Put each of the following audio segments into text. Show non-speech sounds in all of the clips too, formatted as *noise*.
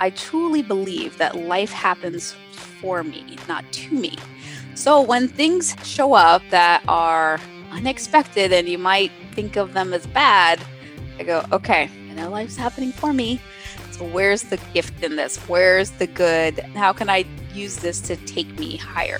I truly believe that life happens for me, not to me. So when things show up that are unexpected and you might think of them as bad, I go, okay, I know life's happening for me. So where's the gift in this? Where's the good? How can I use this to take me higher?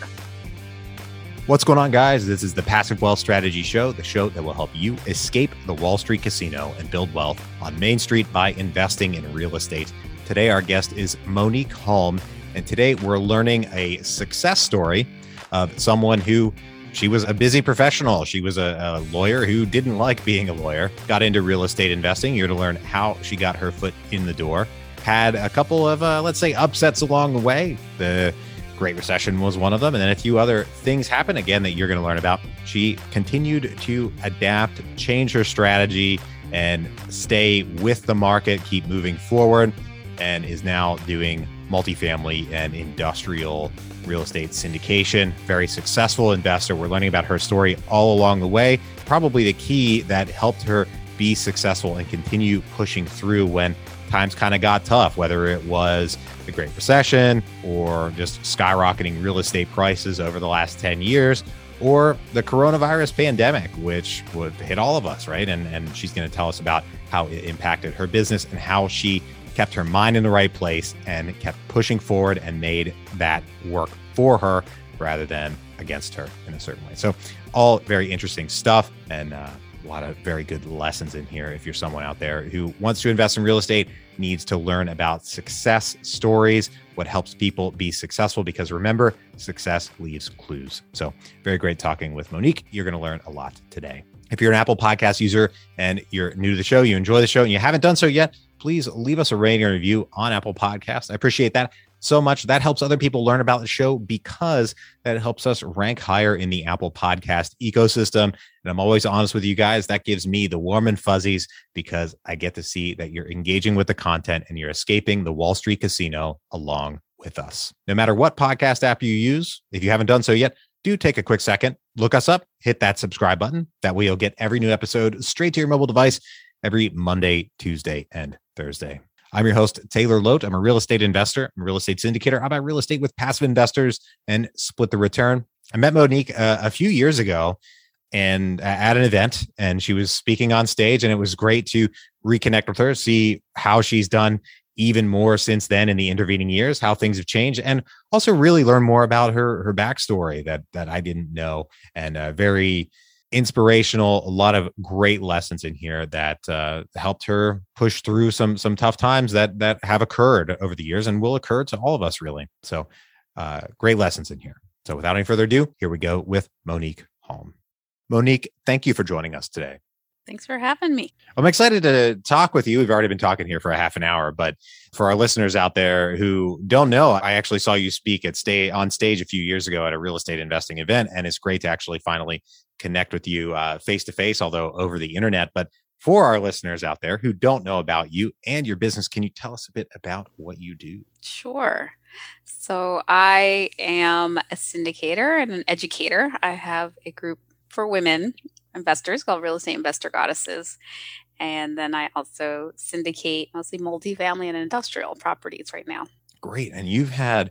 What's going on, guys? This is the Passive Wealth Strategy Show, the show that will help you escape the Wall Street casino and build wealth on Main Street by investing in real estate. Today, our guest is Monick Halm, and today we're learning a success story of someone who she was a busy professional. She was a, a, lawyer who didn't like being a lawyer, got into real estate investing. You're to learn how she got her foot in the door. Had a couple of, uh, let's say, upsets along the way. The Great Recession was one of them. And then a few other things happen again that you're going to learn about. She continued to adapt, change her strategy, and stay with the market, keep moving forward, and is now doing multifamily and industrial real estate syndication. Very successful investor. We're learning about her story all along the way. Probably the key that helped her be successful and continue pushing through when times kind of got tough, whether it was the Great Recession or just skyrocketing real estate prices over the last 10 years or the coronavirus pandemic, which would hit all of us, right? And, and she's going to tell us about how it impacted her business and how she kept her mind in the right place and kept pushing forward and made that work for her rather than against her in a certain way. So, all very interesting stuff. And uh, a lot of very good lessons in here. If you're someone out there who wants to invest in real estate, needs to learn about success stories, what helps people be successful, because remember, success leaves clues. So, very great talking with Monick. You're going to learn a lot today. If you're an Apple Podcast user and you're new to the show, you enjoy the show, and you haven't done so yet, please leave us a rating and review on Apple Podcast. I appreciate that so much. That helps other people learn about the show because that helps us rank higher in the Apple Podcast ecosystem. And I'm always honest with you guys, that gives me the warm and fuzzies because I get to see that you're engaging with the content and you're escaping the Wall Street casino along with us. No matter what podcast app you use, if you haven't done so yet, do take a quick second, look us up, hit that subscribe button. That way you'll get every new episode straight to your mobile device every Monday, Tuesday, and Thursday. I'm your host, Taylor Loht. I'm a real estate investor, I'm a real estate syndicator. I buy real estate with passive investors and split the return. I met Monick uh, a few years ago and uh, at an event, and she was speaking on stage, and it was great to reconnect with her, see how she's done even more since then in the intervening years, how things have changed, and also really learn more about her her backstory that that I didn't know, and uh, very inspirational a lot of great lessons in here that uh, helped her push through some some tough times that that have occurred over the years and will occur to all of us really so uh, great lessons in here so without any further ado here we go with Monick Halm Monick thank you for joining us today Thanks for having me. I'm excited to talk with you. We've already been talking here for a half an hour, but for our listeners out there who don't know, I actually saw you speak at stay on stage a few years ago at a real estate investing event, and it's great to actually finally connect with you face to face, although over the internet. But for our listeners out there who don't know about you and your business, can you tell us a bit about what you do? Sure. So, I am a syndicator and an educator. I have a group for women investors called Real Estate Investor Goddesses. And then I also syndicate mostly multifamily and industrial properties right now. Great. And you've had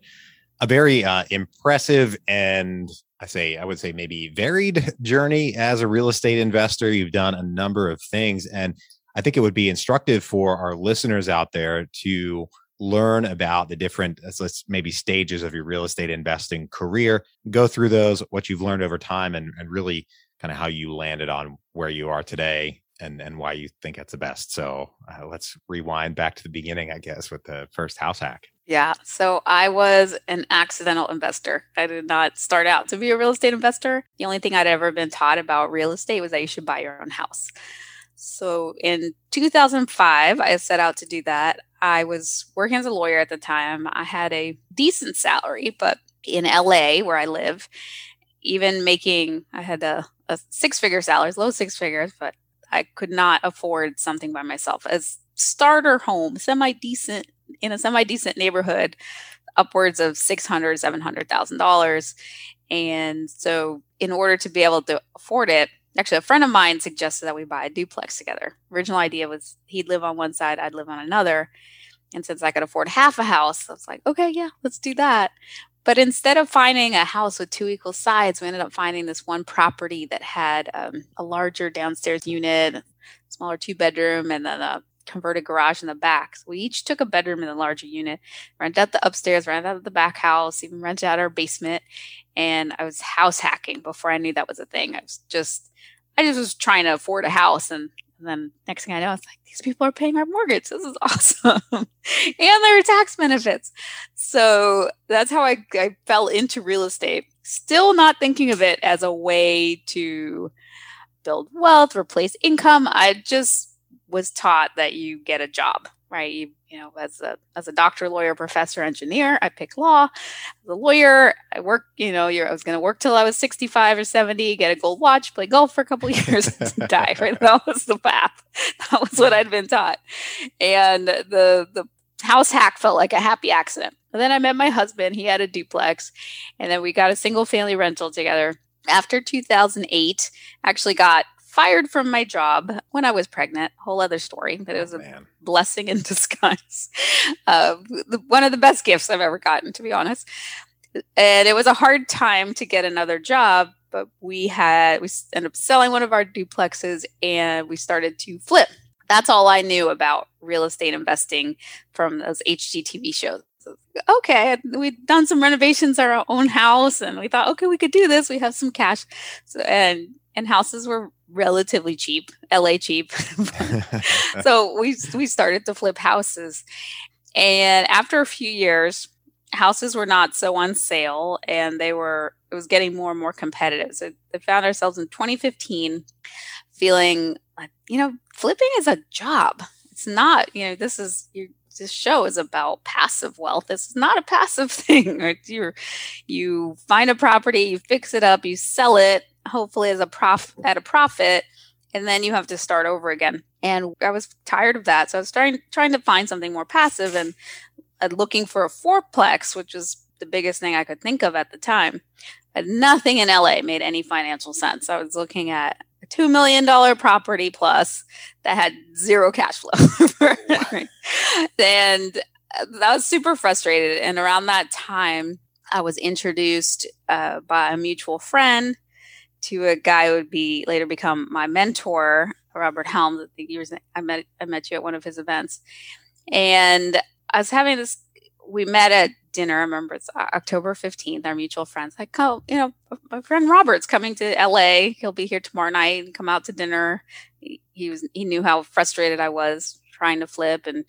a very uh, impressive and I say, I would say maybe varied *laughs* journey as a real estate investor. You've done a number of things. And I think it would be instructive for our listeners out there to learn about the different let's maybe stages of your real estate investing career go through those what you've learned over time and, and really kind of how you landed on where you are today and and why you think it's the best. So uh, let's rewind back to the beginning, I guess, with the first house hack. Yeah. So I was an accidental investor. I did not start out to be a real estate investor. The only thing I'd ever been taught about real estate was that you should buy your own house. So in 2005, I set out to do that. I was working as a lawyer at the time. I had a decent salary, but in LA, where I live, even making, I had a, a six figure salary, low six figures, but I could not afford something by myself. As starter home, semi decent in a semi decent neighborhood, upwards of six hundred, seven hundred thousand dollars. And so, in order to be able to afford it, actually, a friend of mine suggested that we buy a duplex together. Original idea was he'd live on one side, I'd live on another. And since I could afford half a house, I was like, okay, yeah, let's do that. But instead of finding a house with two equal sides, we ended up finding this one property that had um, a larger downstairs unit, smaller two bedroom, and then a converted garage in the back. So we each took a bedroom in the larger unit, rented out the upstairs, rented out the back house, even rented out our basement. And I was house hacking before I knew that was a thing. I was just, I just was trying to afford a house. And, and then next thing I know, it's like, these people are paying our mortgage. This is awesome. *laughs* and there are tax benefits. So that's how I, I fell into real estate. Still not thinking of it as a way to build wealth, replace income. I just was taught that you get a job, right? You, you know, as a as a doctor, lawyer, professor, engineer, I pick law. As a lawyer, I work, you know, I was going to work till I was 65 or 70, get a gold watch, play golf for a couple *laughs* years, *laughs* die, right? *laughs* That was the path. That was what I'd been taught. And the the house hack felt like a happy accident. And then I met my husband. He had a duplex, and then we got a single family rental together. After 2008, actually got fired from my job when I was pregnant. Whole other story, but it was oh, a blessing in *laughs* disguise. Uh, the, one of the best gifts I've ever gotten, to be honest. And it was a hard time to get another job, but we had we ended up selling one of our duplexes and we started to flip. That's all I knew about real estate investing from those HGTV shows okay, we'd done some renovations at our own house and we thought, okay, we could do this. We have some cash. So, and, and houses were relatively cheap, LA cheap. *laughs* *laughs* so we we started to flip houses. And after a few years, houses were not so on sale and they were it was getting more and more competitive. So we found ourselves in 2015 feeling like, you know, flipping is a job. It's not, you know, this is you this show is about passive wealth. This is not a passive *laughs* thing. You you find a property, you fix it up, you sell it, hopefully as a prof at a profit and then you have to start over again. And i was tired of that. So i was trying trying to find something more passive and uh, looking for a fourplex which was the biggest thing i could think of at the time. But nothing in la made any financial sense. I was looking at a $2 million property plus that had zero cash flow. *laughs* And I was super frustrated. And around that time i was introduced uh, by a mutual friend to a guy who would be later become my mentor, Robert Helms. I think years I met I met you at one of his events, and I was having this. We met at dinner. I remember it's October fifteenth. Our mutual friends like, oh, you know, my friend Robert's coming to L.A. He'll be here tomorrow night and come out to dinner. He, he was he knew how frustrated I was trying to flip and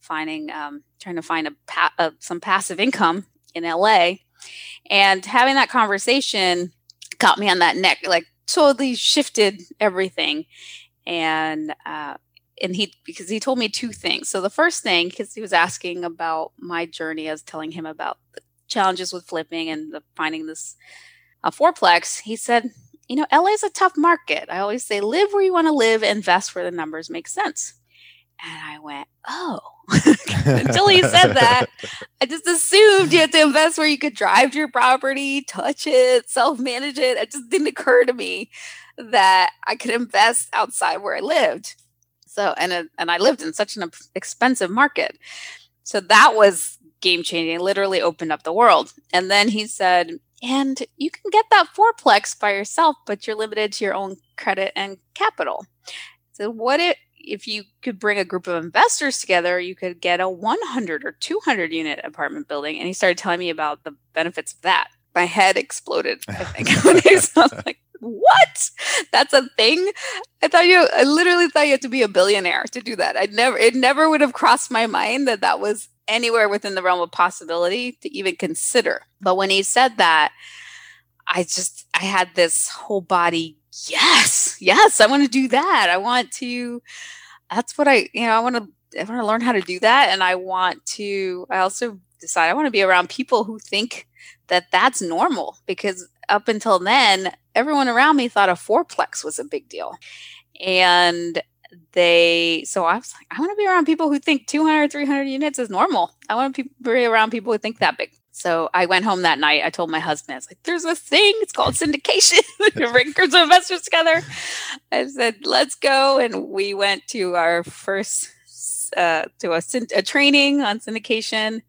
finding um, trying to find a, pa- a some passive income in L.A. And having that conversation got me on that neck, like totally shifted everything. And, uh, and he, because he told me two things. So the first thing, because he was asking about my journey, I was telling him about the challenges with flipping and the, finding this uh, fourplex. He said, you know, LA is a tough market. I always say, live where you want to live, invest where the numbers make sense. And I went, oh, *laughs* until he said that, I just assumed you had to invest where you could drive to your property, touch it, self manage it. It just didn't occur to me that I could invest outside where I lived. So, and, and I lived in such an expensive market. So that was game changing. Literally opened up the world. And then he said, and you can get that fourplex by yourself, but you're limited to your own credit and capital. So what it if you could bring a group of investors together, you could get a 100 or 200 unit apartment building. And he started telling me about the benefits of that. My head exploded. I think *laughs* he was *laughs* like, "What? That's a thing?" I thought you. I literally thought you had to be a billionaire to do that. I never. It never would have crossed my mind that that was anywhere within the realm of possibility to even consider. But when he said that, I just I had this whole body yes, yes, I want to do that. I want to, that's what I, you know, I want to, I want to learn how to do that. And I want to, I also decide I want to be around people who think that that's normal because up until then, everyone around me thought a fourplex was a big deal. And they, so I was like, I want to be around people who think 200, 300 units is normal. I want to be around people who think that big. So I went home that night. I told my husband, I was like, there's a thing. It's called syndication. *laughs* Bring groups of investors together. I said, let's go. And we went to our first uh, to a, a training on syndication.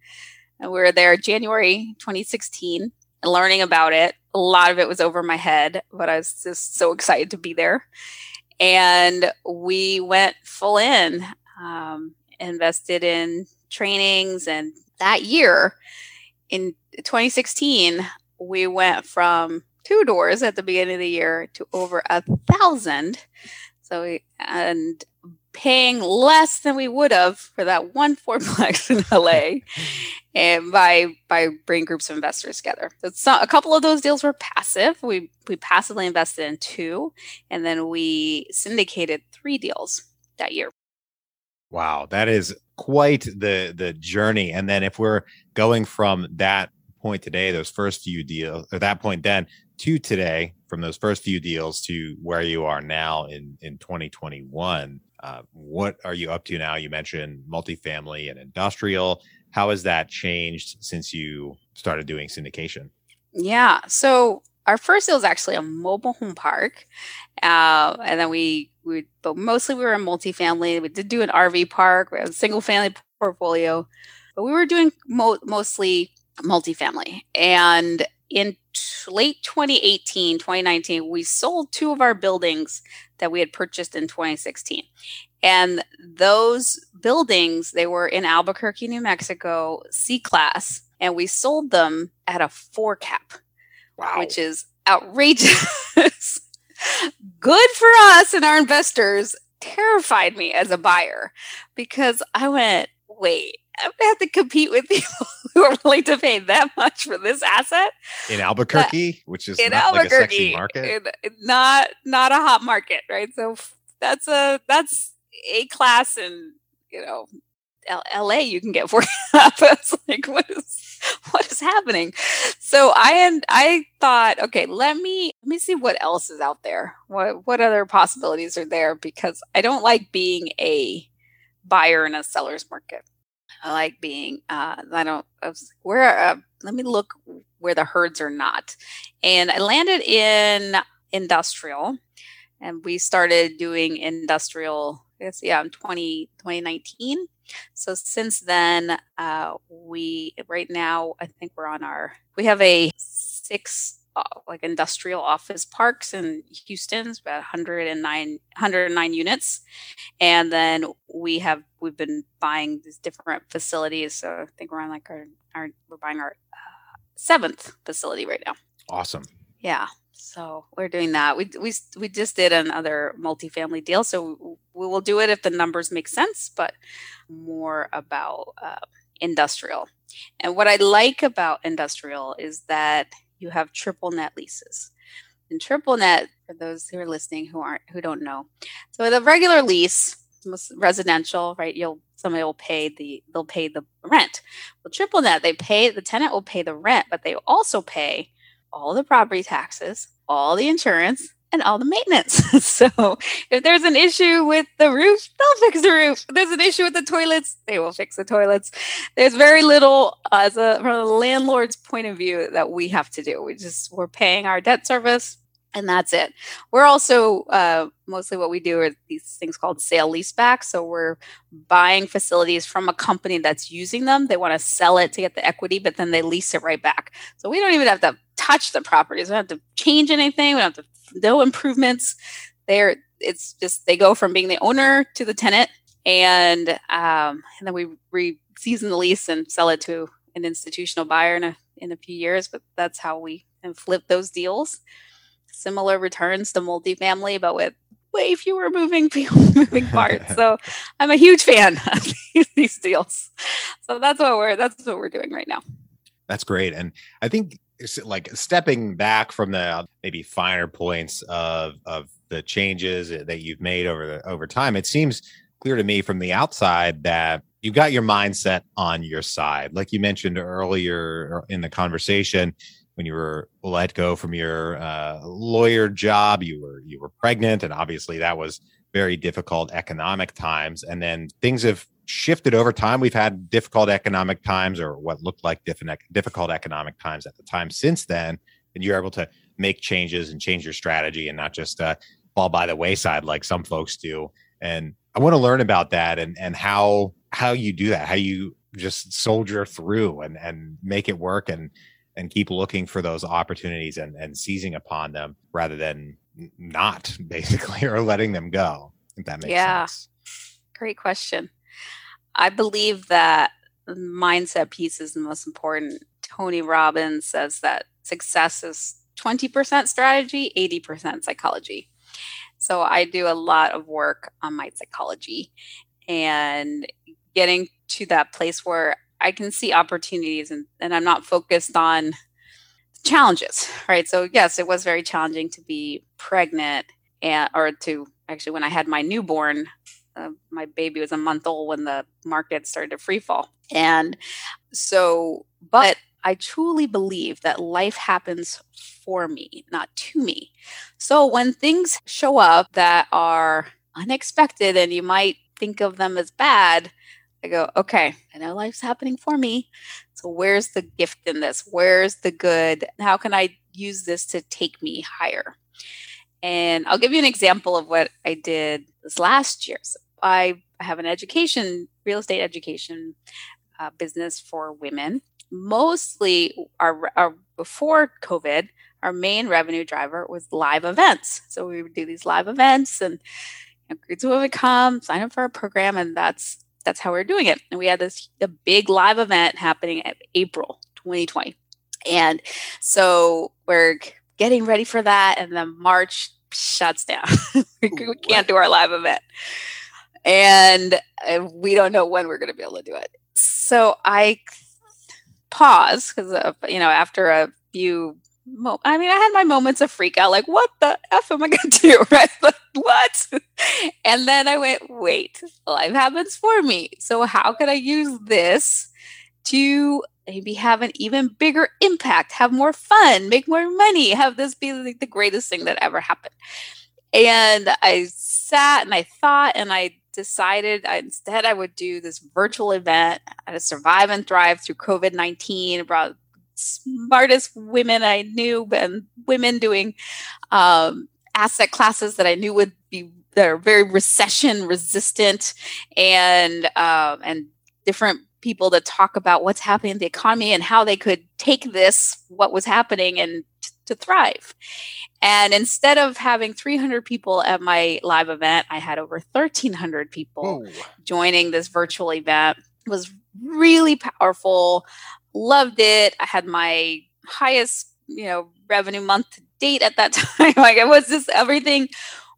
And we were there January 2016 and learning about it. A lot of it was over my head, but I was just so excited to be there. And we went full in, um, invested in trainings. And that year in 2016, we went from two doors at the beginning of the year to over a thousand. So we, and paying less than we would have for that one fourplex *laughs* in LA *laughs* and by by bringing groups of investors together. So a couple of those deals were passive. We we passively invested in two and then we syndicated three deals that year. Wow, that is quite the the journey. And then if we're going from that point today, those first few deals, or that point then to today, from those first few deals to where you are now in in 2021, uh, what are you up to now? You mentioned multifamily and industrial. How has that changed since you started doing syndication? Yeah. So our first deal was actually a mobile home park, uh, and then we we but mostly we were in multifamily. We did do an RV park. We had a single family portfolio, but we were doing mo- mostly multifamily. And in t- late 2018, 2019, we sold two of our buildings that we had purchased in 2016. And those buildings, they were in Albuquerque, New Mexico, C class, and we sold them at a four cap, wow. which is outrageous. *laughs* Good for us and our investors, terrified me as a buyer because I went, wait, I'm gonna have to compete with *laughs* people who are willing to pay that much for this asset in Albuquerque, which is in not Albuquerque, like a sexy market, not not a hot market, right? So that's a that's a class in you know L- LA. You can get for *laughs* it's like what is *laughs* what is happening? So I and I thought, okay, let me let me see what else is out there. What what other possibilities are there? Because I don't like being a buyer in a seller's market. I like being, uh, I don't, I was, where, uh, let me look where the herds are not. And I landed in industrial and we started doing industrial, I guess, yeah, in 20, 2019. So since then, uh, we, right now, I think we're on our, we have a six uh, like industrial office parks in Houston's about 109 109 units, and then we have we've been buying these different facilities. So I think we're on like our, our we're buying our uh, seventh facility right now. Awesome. Yeah. So we're doing that. We we we just did another multifamily deal, so we will do it if the numbers make sense, but more about uh, industrial. And what I like about industrial is that you have triple net leases. And triple net, for those who are listening who aren't who don't know, so with a regular lease, residential, right? You'll somebody will pay the they'll pay the rent. Well, triple net, they pay the tenant will pay the rent, but they also pay all the property taxes, all the insurance, and all the maintenance. *laughs* so if there's an issue with the roof, they'll fix the roof. If there's an issue with the toilets, they will fix the toilets. There's very little as a from the landlord's point of view that we have to do. We just we're paying our debt service and that's it. We're also uh, mostly what we do are these things called sale leaseback. So we're buying facilities from a company that's using them. They want to sell it to get the equity, but then they lease it right back. So we don't even have to touch the properties. We don't have to change anything. We don't have to no improvements. They're it's just they go from being the owner to the tenant, and um, and then we re season the lease and sell it to an institutional buyer in a in a few years. But that's how we and flip those deals. Similar returns to multifamily, but with way fewer moving *laughs* moving *laughs* parts. so I'm a huge fan *laughs* of these deals. So that's what we're that's what we're doing right now. That's great, and I think like stepping back from the uh, maybe finer points of of the changes that you've made over the over time it seems clear to me from the outside that you've got your mindset on your side like you mentioned earlier uh, in the conversation when you were let go from your uh, lawyer job you were you were pregnant and obviously that was very difficult economic times and then things have shifted over time. We've had difficult economic times or what looked like difficult economic times at the time since then. And you're able to make changes and change your strategy and not just uh, fall by the wayside like some folks do. And I want to learn about that and and how how you do that, how you just soldier through and and make it work and and keep looking for those opportunities and and seizing upon them rather than not *laughs* basically or letting them go. If that makes yeah. sense. Great question. I believe that mindset piece is the most important. Tony Robbins says that success is 20% strategy, 80% psychology. So I do a lot of work on my psychology and getting to that place where I can see opportunities and, and I'm not focused on challenges, right? So yes, it was very challenging to be pregnant and or to actually when I had my newborn, uh, my baby was a month old when the market started to free fall. And so, but I truly believe that life happens for me, not to me. So when things show up that are unexpected and you might think of them as bad, I go, okay, I know life's happening for me. So where's the gift in this? Where's the good? How can I use this to take me higher? And I'll give you an example of what I did this last year. So I have an education, real estate education uh, business for women. Mostly, our, our before COVID, our main revenue driver was live events. So we would do these live events, and you know, groups would come sign up for our program, and that's that's how we are doing it. And we had this a big live event happening at April 2020, and so we're getting ready for that, and then March shuts down. *laughs* we can't do our live event and we don't know when we're going to be able to do it. So I pause because you know after a few. Mo- I mean, I had my moments of freak out, like, what the f am I going *laughs* to do, *laughs* right? Like, what? *laughs* and then I went, wait, life happens for me. So how can I use this to maybe have an even bigger impact, have more fun, make more money, have this be like the greatest thing that ever happened? And I sat and I thought and I decided I, instead I would do this virtual event to survive and thrive through COVID 19. Brought smartest women I knew and women doing um, asset classes that I knew would be that are very recession resistant and um, and different people to talk about what's happening in the economy and how they could take this what was happening and t- to thrive and instead of having 300 people at my live event, I had over 1,300 people Ooh. joining this virtual event. It was really powerful. Loved it. I had my highest, you know, revenue month to date at that *laughs* time. like it was just everything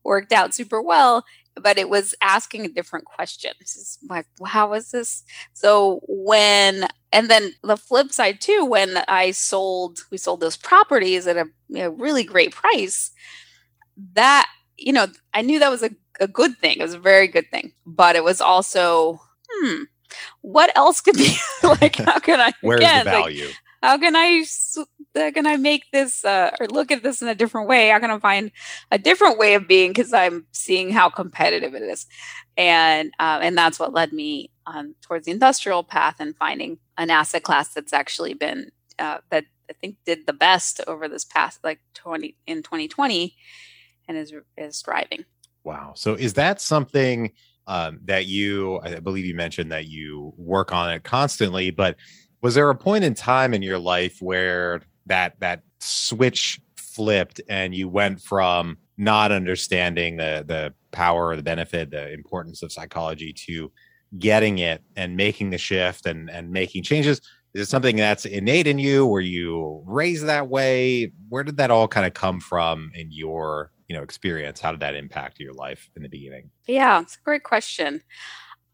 worked out super well but it was asking a different question. It's like, how is this? So when, and then the flip side too, when I sold, we sold those properties at a you know, really great price. That you know, I knew that was a, a good thing. It was a very good thing, but it was also, hmm, what else could be *laughs* *laughs* like? How can I? Where's the value? Like, how can I how can I make this uh, or look at this in a different way? How can I find a different way of being because I'm seeing how competitive it is, and uh, and that's what led me um, towards the industrial path and finding an asset class that's actually been uh, that I think did the best over this past like twenty in 2020, and is is thriving. Wow! So is that something? Um, that you, I believe you mentioned that you work on it constantly, but was there a point in time in your life where that that switch flipped and you went from not understanding the the power the benefit the importance of psychology to getting it and making the shift and and making changes? Is it something that's innate in you? Were you raised that way? Where did that all kind of come from in your you know experience how did that impact your life in the beginning yeah it's a great question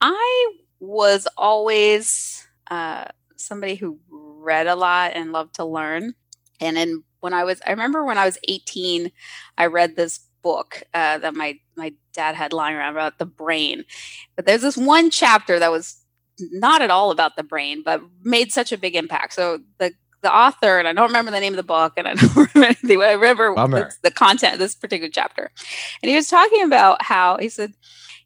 i was always uh somebody who read a lot and loved to learn. And then when I was, I remember when I was 18, I read this book uh, that my my dad had lying around about the brain. But there's this one chapter that was not at all about the brain, but made such a big impact. So the the author, and I don't remember the name of the book, and I *laughs* don't remember anything, but I remember the, the content of this particular chapter. And he was talking about how he said,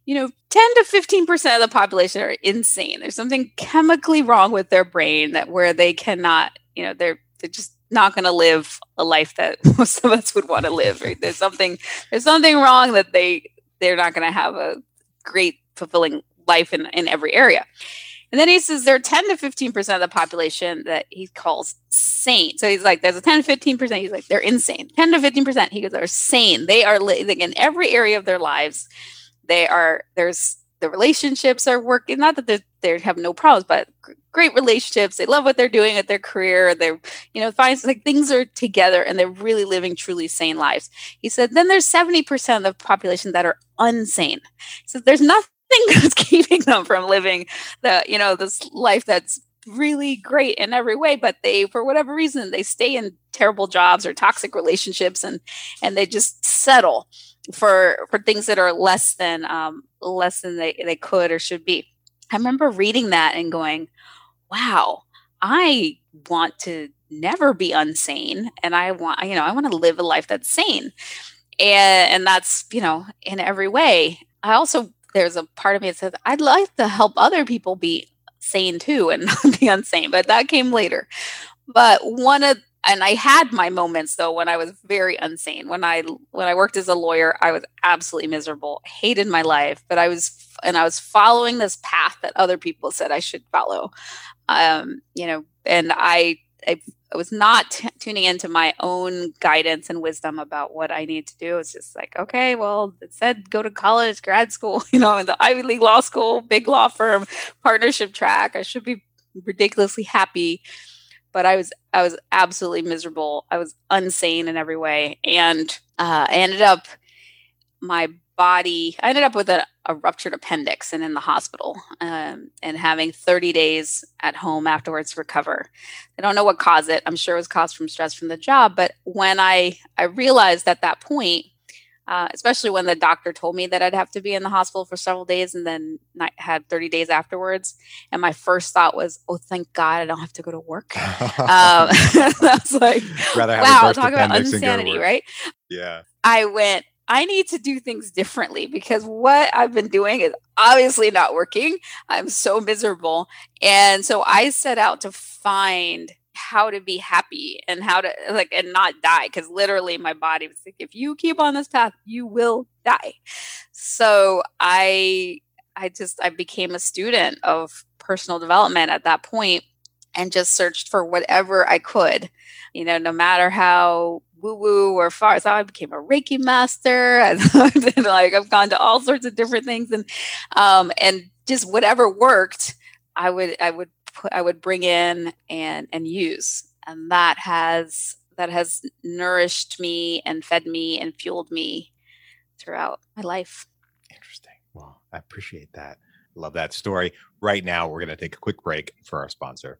you know, 10 to 15% of the population are insane. There's something chemically wrong with their brain that where they cannot, you know, they're they're just not going to live a life that *laughs* most of us would want to live. Right? There's something there's something wrong that they they're not going to have a great fulfilling life in, in every area. And then he says there are 10 to 15% of the population that he calls sane. So he's like, there's a 10 to 15%. He's like, they're insane. 10 to 15%. He goes, they're sane. They are living in every area of their lives. They are, there's, the relationships are working. Not that they they have no problems, but great relationships. They love what they're doing at their career. They're, you know, finds like things are together and they're really living truly sane lives. He said, then there's 70% of the population that are unsane. So there's nothing *laughs* that's keeping them from living the, you know, this life that's really great in every way but they for whatever reason they stay in terrible jobs or toxic relationships and and they just settle for for things that are less than um less than they they could or should be. I remember reading that and going wow i want to never be unsane and i want you know i want to live a life that's sane. And and that's you know in every way. I also there's a part of me that says i'd like to help other people be sane too and *laughs* not be unsane, but that came later. But one of and I had my moments though when I was very unsane. When I when I worked as a lawyer, I was absolutely miserable, hated my life, but I was and I was following this path that other people said I should follow. Um, you know, and I I I was not t- tuning into my own guidance and wisdom about what I need to do. It's just like, okay, well, it said go to college, grad school, *laughs* you know, in the Ivy League law school, big law firm, partnership track. I should be ridiculously happy, but I was I was absolutely miserable. I was unsane in every way, and uh, I ended up my body. I ended up with a, a ruptured appendix and in the hospital um, and having 30 days at home afterwards to recover. I don't know what caused it. I'm sure it was caused from stress from the job. But when I, I realized at that point, uh, especially when the doctor told me that I'd have to be in the hospital for several days and then I had 30 days afterwards. And my first thought was, oh, thank God I don't have to go to work. *laughs* um, *laughs* I was like, wow, talk about insanity, right? Yeah. I went, I need to do things differently because what I've been doing is obviously not working. I'm so miserable. And so I set out to find how to be happy and how to like and not die because literally my body was like if you keep on this path you will die so i i just i became a student of personal development at that point and just searched for whatever i could you know no matter how woo woo or far. So I became a Reiki master. *laughs* and like I've gone to all sorts of different things and um and just whatever worked, I would I would put I would bring in and and use. And that has that has nourished me and fed me and fueled me throughout my life. Interesting. Well, I appreciate that. Love that story. Right now, we're going to take a quick break for our sponsor.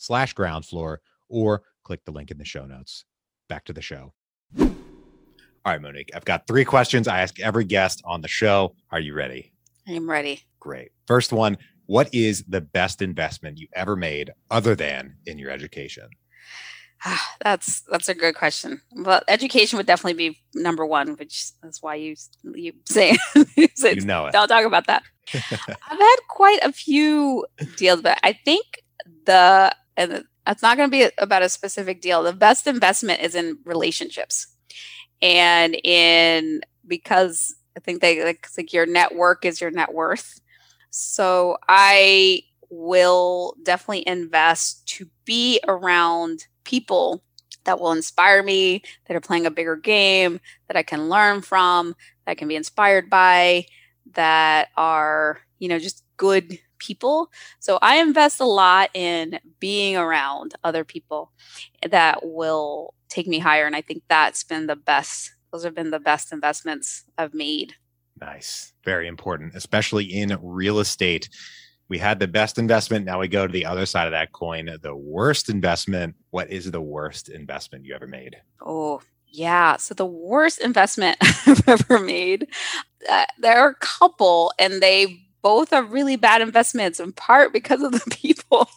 slash ground floor or click the link in the show notes. Back to the show. All right, Monick, I've got three questions I ask every guest on the show. Are you ready? I'm ready. Great. First one What is the best investment you ever made other than in your education? Ah, that's that's a good question. Well, education would definitely be number one, which is why you you say, *laughs* you know it. Don't talk about that. *laughs* I've had quite a few deals, but I think the and it's not going to be about a specific deal. The best investment is in relationships, and in because I think they like, like your network is your net worth. So I will definitely invest to be around people that will inspire me, that are playing a bigger game, that I can learn from, that I can be inspired by, that are, you know, just good people. So I invest a lot in being around other people that will take me higher. And I think that's been the best, those have been the best investments I've made. Nice. Very important, especially in real estate we had the best investment. Now we go to the other side of that coin, the worst investment. What is the worst investment you ever made? Oh, yeah. So the worst investment *laughs* I've ever made, uh, there are a couple, and they both are really bad investments in part because of the *laughs* people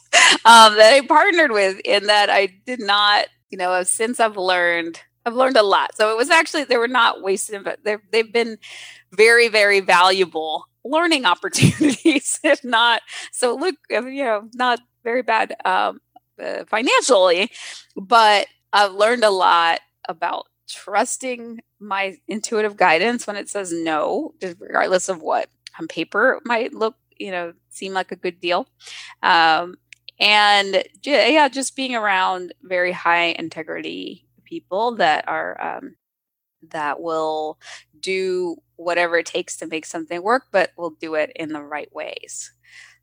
um, that I partnered with, in that I did not, you know, since I've learned, I've learned a lot. So it was actually, they were not wasted, but they've been very, very valuable learning *laughs* opportunities, if not so look, you know, not very bad um, uh, financially, but I've learned a lot about trusting my intuitive guidance when it says no, regardless of what on paper might look, you know, seem like a good deal. Um, and yeah, just being around very high integrity people that are um, that will do whatever it takes to make something work, but we'll do it in the right ways.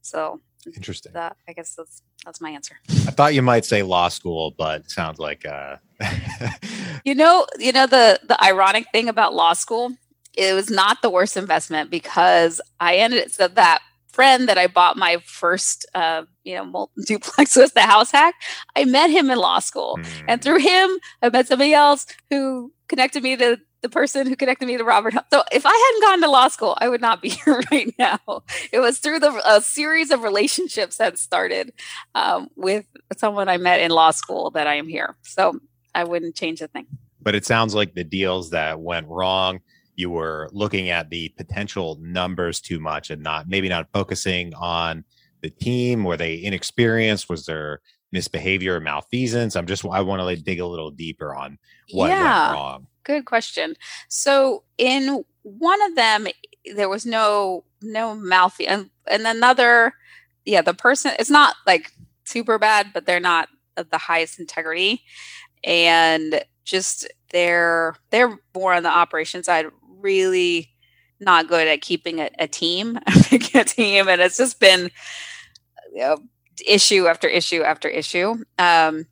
So interesting. That, I guess that's that's my answer. I thought you might say law school, but sounds like uh *laughs* you know, you know the the ironic thing about law school, it was not the worst investment because I ended so that friend that I bought my first, uh, you know, *laughs* duplex with the house hack. I met him in law school, mm. and hmm. through him, I met somebody else who connected me to the person who connected me to Robert. So if I hadn't gone to law school, I would not be *laughs* here right now. It was through the a series of relationships that started um, with someone I met in law school that I am here. So I wouldn't change a thing. But it sounds like the deals that went wrong, you were looking at the potential numbers too much and not maybe not focusing on the team. Were they inexperienced? Was there misbehavior or malfeasance? I'm just I want to like dig a little deeper on what yeah. went wrong. Good question. So in one of them, there was no no mouthy, and, and another, yeah, the person it's not like super bad, but they're not of the highest integrity, and just they're they're more on the operation side. Really not good at keeping a, a team, *laughs* a team, and it's just been you know, issue after issue after issue. Um,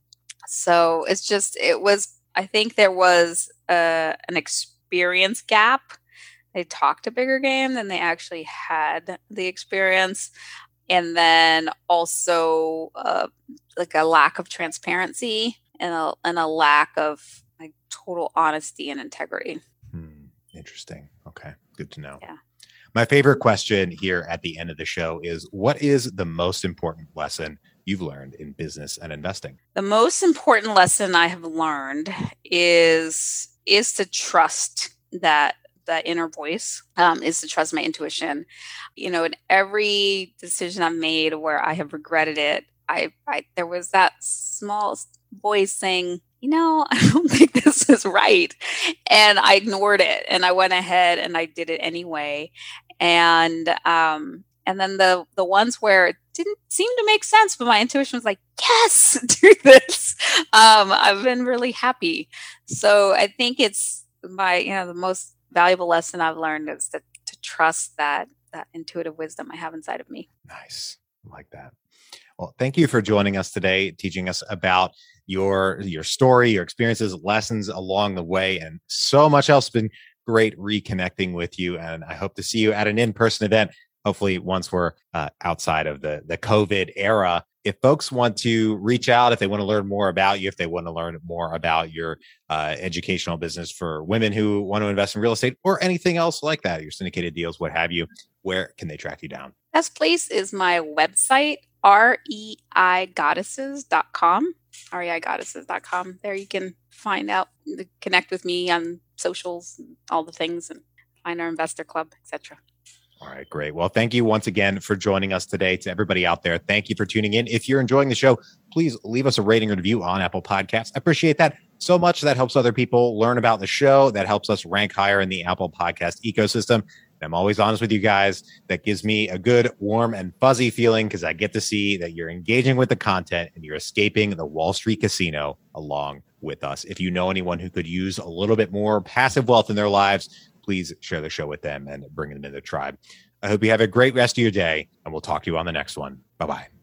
so it's just it was. I think there was uh, an experience gap. They talked a bigger game than they actually had the experience. And then also uh, like a lack of transparency and a, and a lack of like total honesty and integrity. Interesting. Okay. Good to know. Yeah. My favorite question here at the end of the show is what is the most important lesson you've learned in business and investing? The most important lesson I have learned is is to trust that that inner voice um, is to trust my intuition you know in every decision i've made where i have regretted it I, I there was that small voice saying you know *laughs* i don't think this is right. And i ignored it and i went ahead and i did it anyway. And um and then the the ones where it didn't seem to make sense but my intuition was like yes *laughs* do this. Um i've been really happy. So i think it's my you know the most valuable lesson i've learned is to, to trust that that intuitive wisdom i have inside of me. Nice. I like that. Well thank you for joining us today teaching us about your your story your experiences lessons along the way and so much else has been great reconnecting with you and i hope to see you at an in-person event hopefully once we're uh, outside of the the COVID era. If folks want to reach out, if they want to learn more about you, if they want to learn more about your uh, educational business for women who want to invest in real estate or anything else like that, your syndicated deals, what have you, where can they track you down? Best place is my website, reigoddesses.com. reigoddesses.com. There you can find out, connect with me on socials, all the things, and find our investor club, etc. All right, great. Well, thank you once again for joining us today. To everybody out there, thank you for tuning in. If you're enjoying the show, please leave us a rating or review on Apple Podcasts. I appreciate that so much. That helps other people learn about the show. That helps us rank higher in the Apple Podcast ecosystem. I'm always honest with you guys. That gives me a good, warm, and fuzzy feeling because I get to see that you're engaging with the content and you're escaping the Wall Street casino along with us. If you know anyone who could use a little bit more passive wealth in their lives, please share the show with them and bring them into the tribe. I hope you have a great rest of your day, and we'll talk to you on the next one. Bye bye.